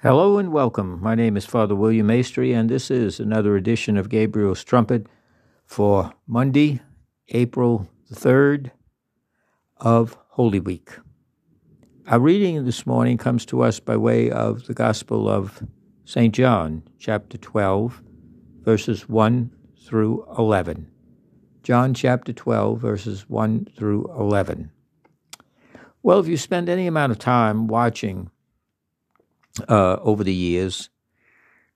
Hello and welcome. My name is Father William Maestri, and this is another edition of Gabriel's Trumpet for Monday, April the 3rd of Holy Week. Our reading this morning comes to us by way of the Gospel of St. John, chapter 12, verses 1 through 11. John chapter 12, verses 1 through 11. Well, if you spend any amount of time watching uh, over the years,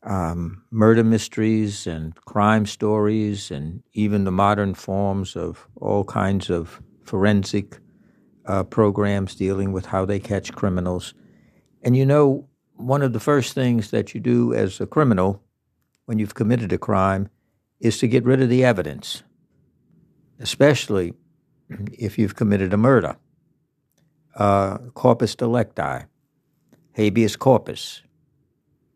um, murder mysteries and crime stories, and even the modern forms of all kinds of forensic uh, programs dealing with how they catch criminals. And you know, one of the first things that you do as a criminal when you've committed a crime is to get rid of the evidence, especially if you've committed a murder. Uh, corpus delicti, habeas corpus.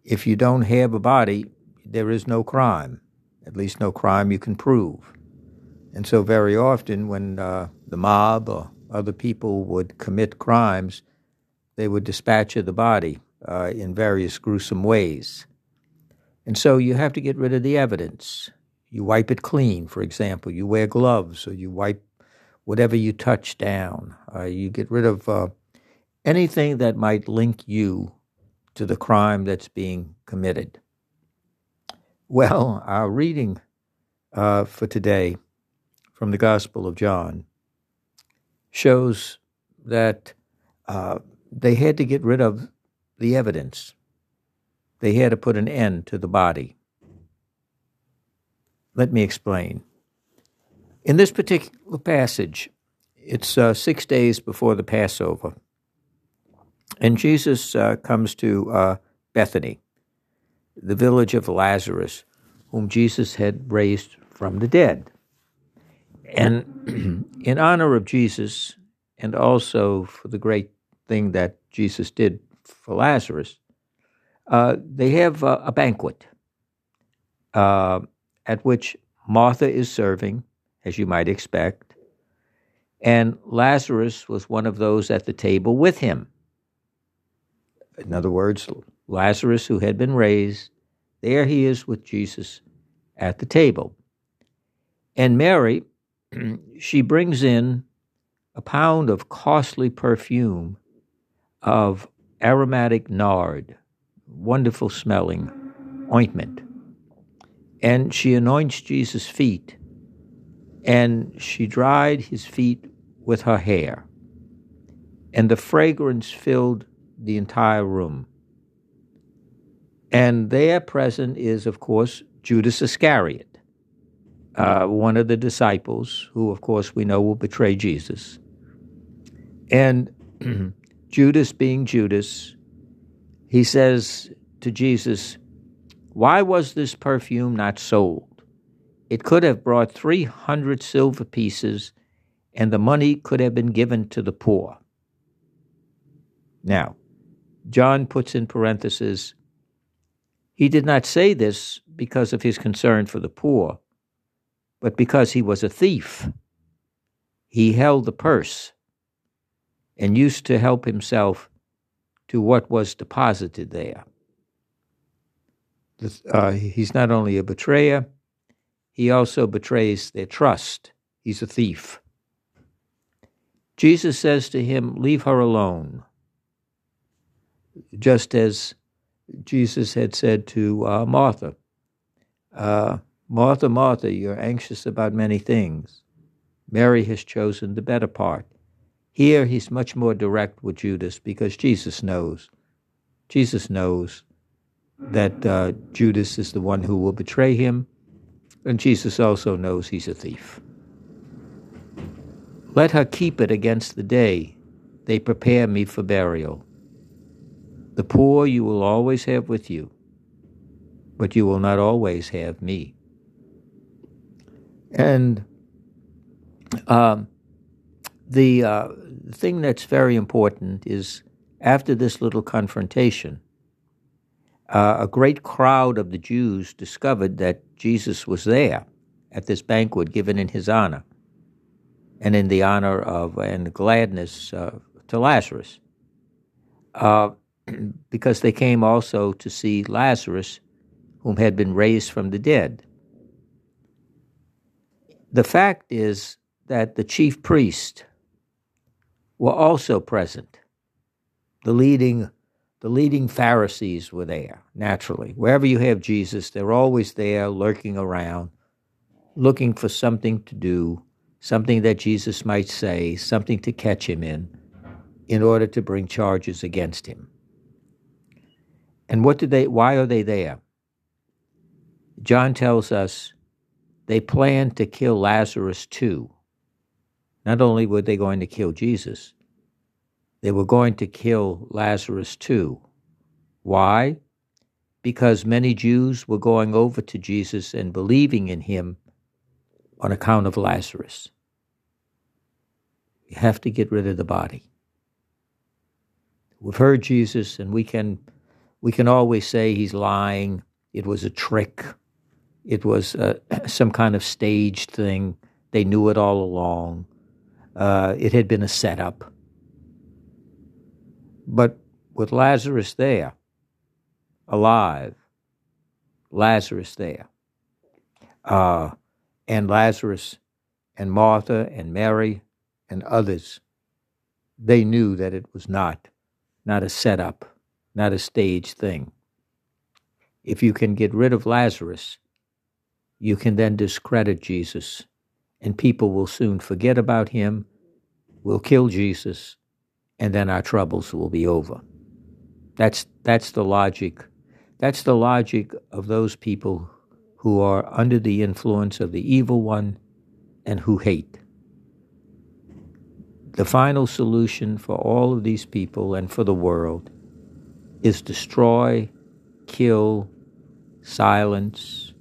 If you don't have a body, there is no crime, at least no crime you can prove. And so, very often, when uh, the mob or other people would commit crimes, they would dispatch of the body uh, in various gruesome ways. And so, you have to get rid of the evidence. You wipe it clean, for example. You wear gloves or you wipe whatever you touch down. Uh, you get rid of uh, anything that might link you to the crime that's being committed. Well, our reading uh, for today from the Gospel of John shows that uh, they had to get rid of the evidence. They had to put an end to the body. Let me explain. In this particular passage, it's uh, six days before the Passover. And Jesus uh, comes to uh, Bethany, the village of Lazarus, whom Jesus had raised from the dead. And in honor of Jesus, and also for the great thing that Jesus did for Lazarus, uh, they have a banquet uh, at which Martha is serving, as you might expect, and Lazarus was one of those at the table with him. In other words, Lazarus, who had been raised, there he is with Jesus at the table. And Mary, she brings in a pound of costly perfume of aromatic nard, wonderful smelling ointment. And she anoints Jesus' feet, and she dried his feet with her hair. And the fragrance filled the entire room. And there present is, of course, Judas Iscariot, uh, one of the disciples who, of course, we know will betray Jesus. And Judas, being Judas, he says to Jesus, Why was this perfume not sold? It could have brought 300 silver pieces, and the money could have been given to the poor. Now, John puts in parentheses, he did not say this because of his concern for the poor, but because he was a thief. He held the purse and used to help himself to what was deposited there. Uh, he's not only a betrayer, he also betrays their trust. He's a thief. Jesus says to him, Leave her alone just as Jesus had said to uh, Martha, uh, Martha, Martha, you're anxious about many things. Mary has chosen the better part. Here he's much more direct with Judas because Jesus knows. Jesus knows that uh, Judas is the one who will betray him, and Jesus also knows he's a thief. Let her keep it against the day they prepare me for burial. The poor you will always have with you, but you will not always have me. And um, the uh, thing that's very important is after this little confrontation, uh, a great crowd of the Jews discovered that Jesus was there at this banquet given in his honor and in the honor of and gladness uh, to Lazarus. Because they came also to see Lazarus, whom had been raised from the dead. The fact is that the chief priests were also present. The leading, the leading Pharisees were there, naturally. Wherever you have Jesus, they're always there lurking around, looking for something to do, something that Jesus might say, something to catch him in, in order to bring charges against him. And what did they why are they there? John tells us they planned to kill Lazarus too. Not only were they going to kill Jesus, they were going to kill Lazarus too. Why? Because many Jews were going over to Jesus and believing in him on account of Lazarus. You have to get rid of the body. We've heard Jesus, and we can we can always say he's lying. It was a trick. It was uh, some kind of staged thing. They knew it all along. Uh, it had been a setup. But with Lazarus there, alive, Lazarus there, uh, and Lazarus and Martha and Mary and others, they knew that it was not, not a setup not a stage thing. If you can get rid of Lazarus, you can then discredit Jesus, and people will soon forget about him, will kill Jesus, and then our troubles will be over. That's, that's the logic. That's the logic of those people who are under the influence of the evil one and who hate. The final solution for all of these people and for the world is destroy, kill, silence.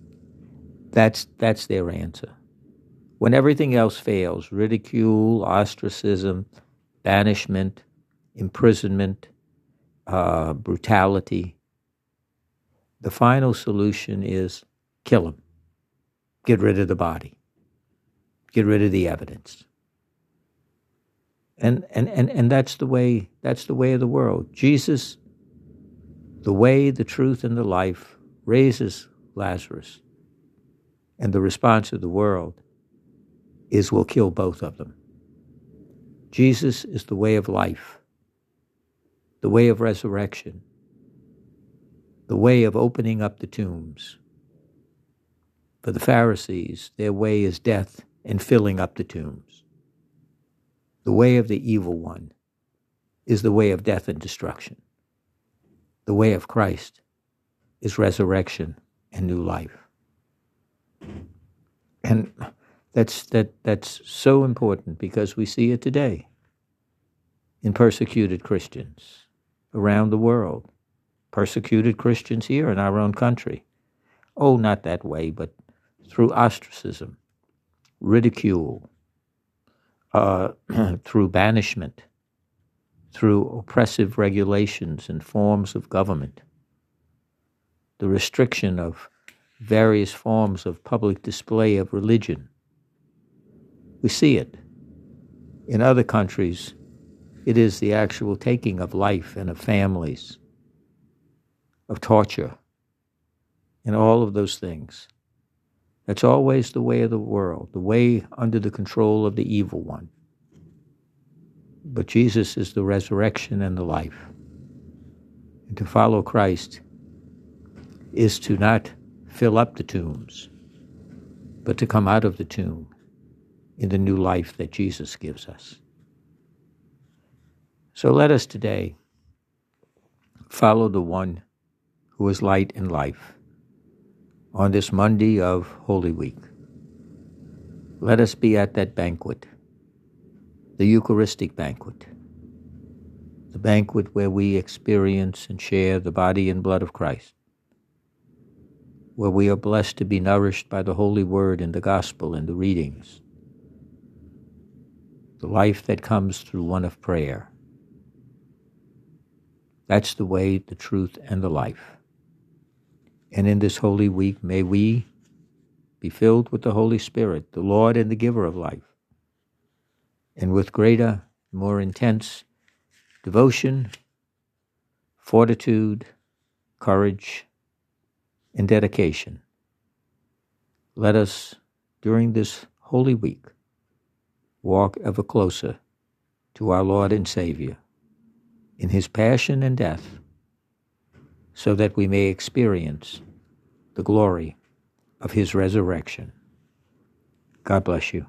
That's, that's their answer. When everything else fails ridicule, ostracism, banishment, imprisonment, uh, brutality the final solution is kill him, get rid of the body, get rid of the evidence. And, and, and, and that's the way that's the way of the world. Jesus the way, the truth, and the life raises Lazarus. And the response of the world is we'll kill both of them. Jesus is the way of life, the way of resurrection, the way of opening up the tombs. For the Pharisees, their way is death and filling up the tombs. The way of the evil one is the way of death and destruction the way of Christ is resurrection and new life. And that's that that's so important because we see it today in persecuted Christians around the world, persecuted Christians here in our own country. Oh, not that way, but through ostracism, ridicule, uh, through banishment, through oppressive regulations and forms of government, the restriction of various forms of public display of religion. We see it. In other countries, it is the actual taking of life and of families, of torture, and all of those things. That's always the way of the world, the way under the control of the evil one. But Jesus is the resurrection and the life. And to follow Christ is to not fill up the tombs, but to come out of the tomb in the new life that Jesus gives us. So let us today follow the one who is light and life on this Monday of Holy Week. Let us be at that banquet the Eucharistic banquet, the banquet where we experience and share the body and blood of Christ, where we are blessed to be nourished by the Holy Word and the Gospel and the readings, the life that comes through one of prayer. That's the way, the truth, and the life. And in this Holy Week, may we be filled with the Holy Spirit, the Lord and the giver of life and with greater, more intense devotion fortitude, courage, and dedication. Let us, during this Holy Week, walk ever closer to our Lord and Savior in his passion and death, so that we may experience the glory of his resurrection. God bless you.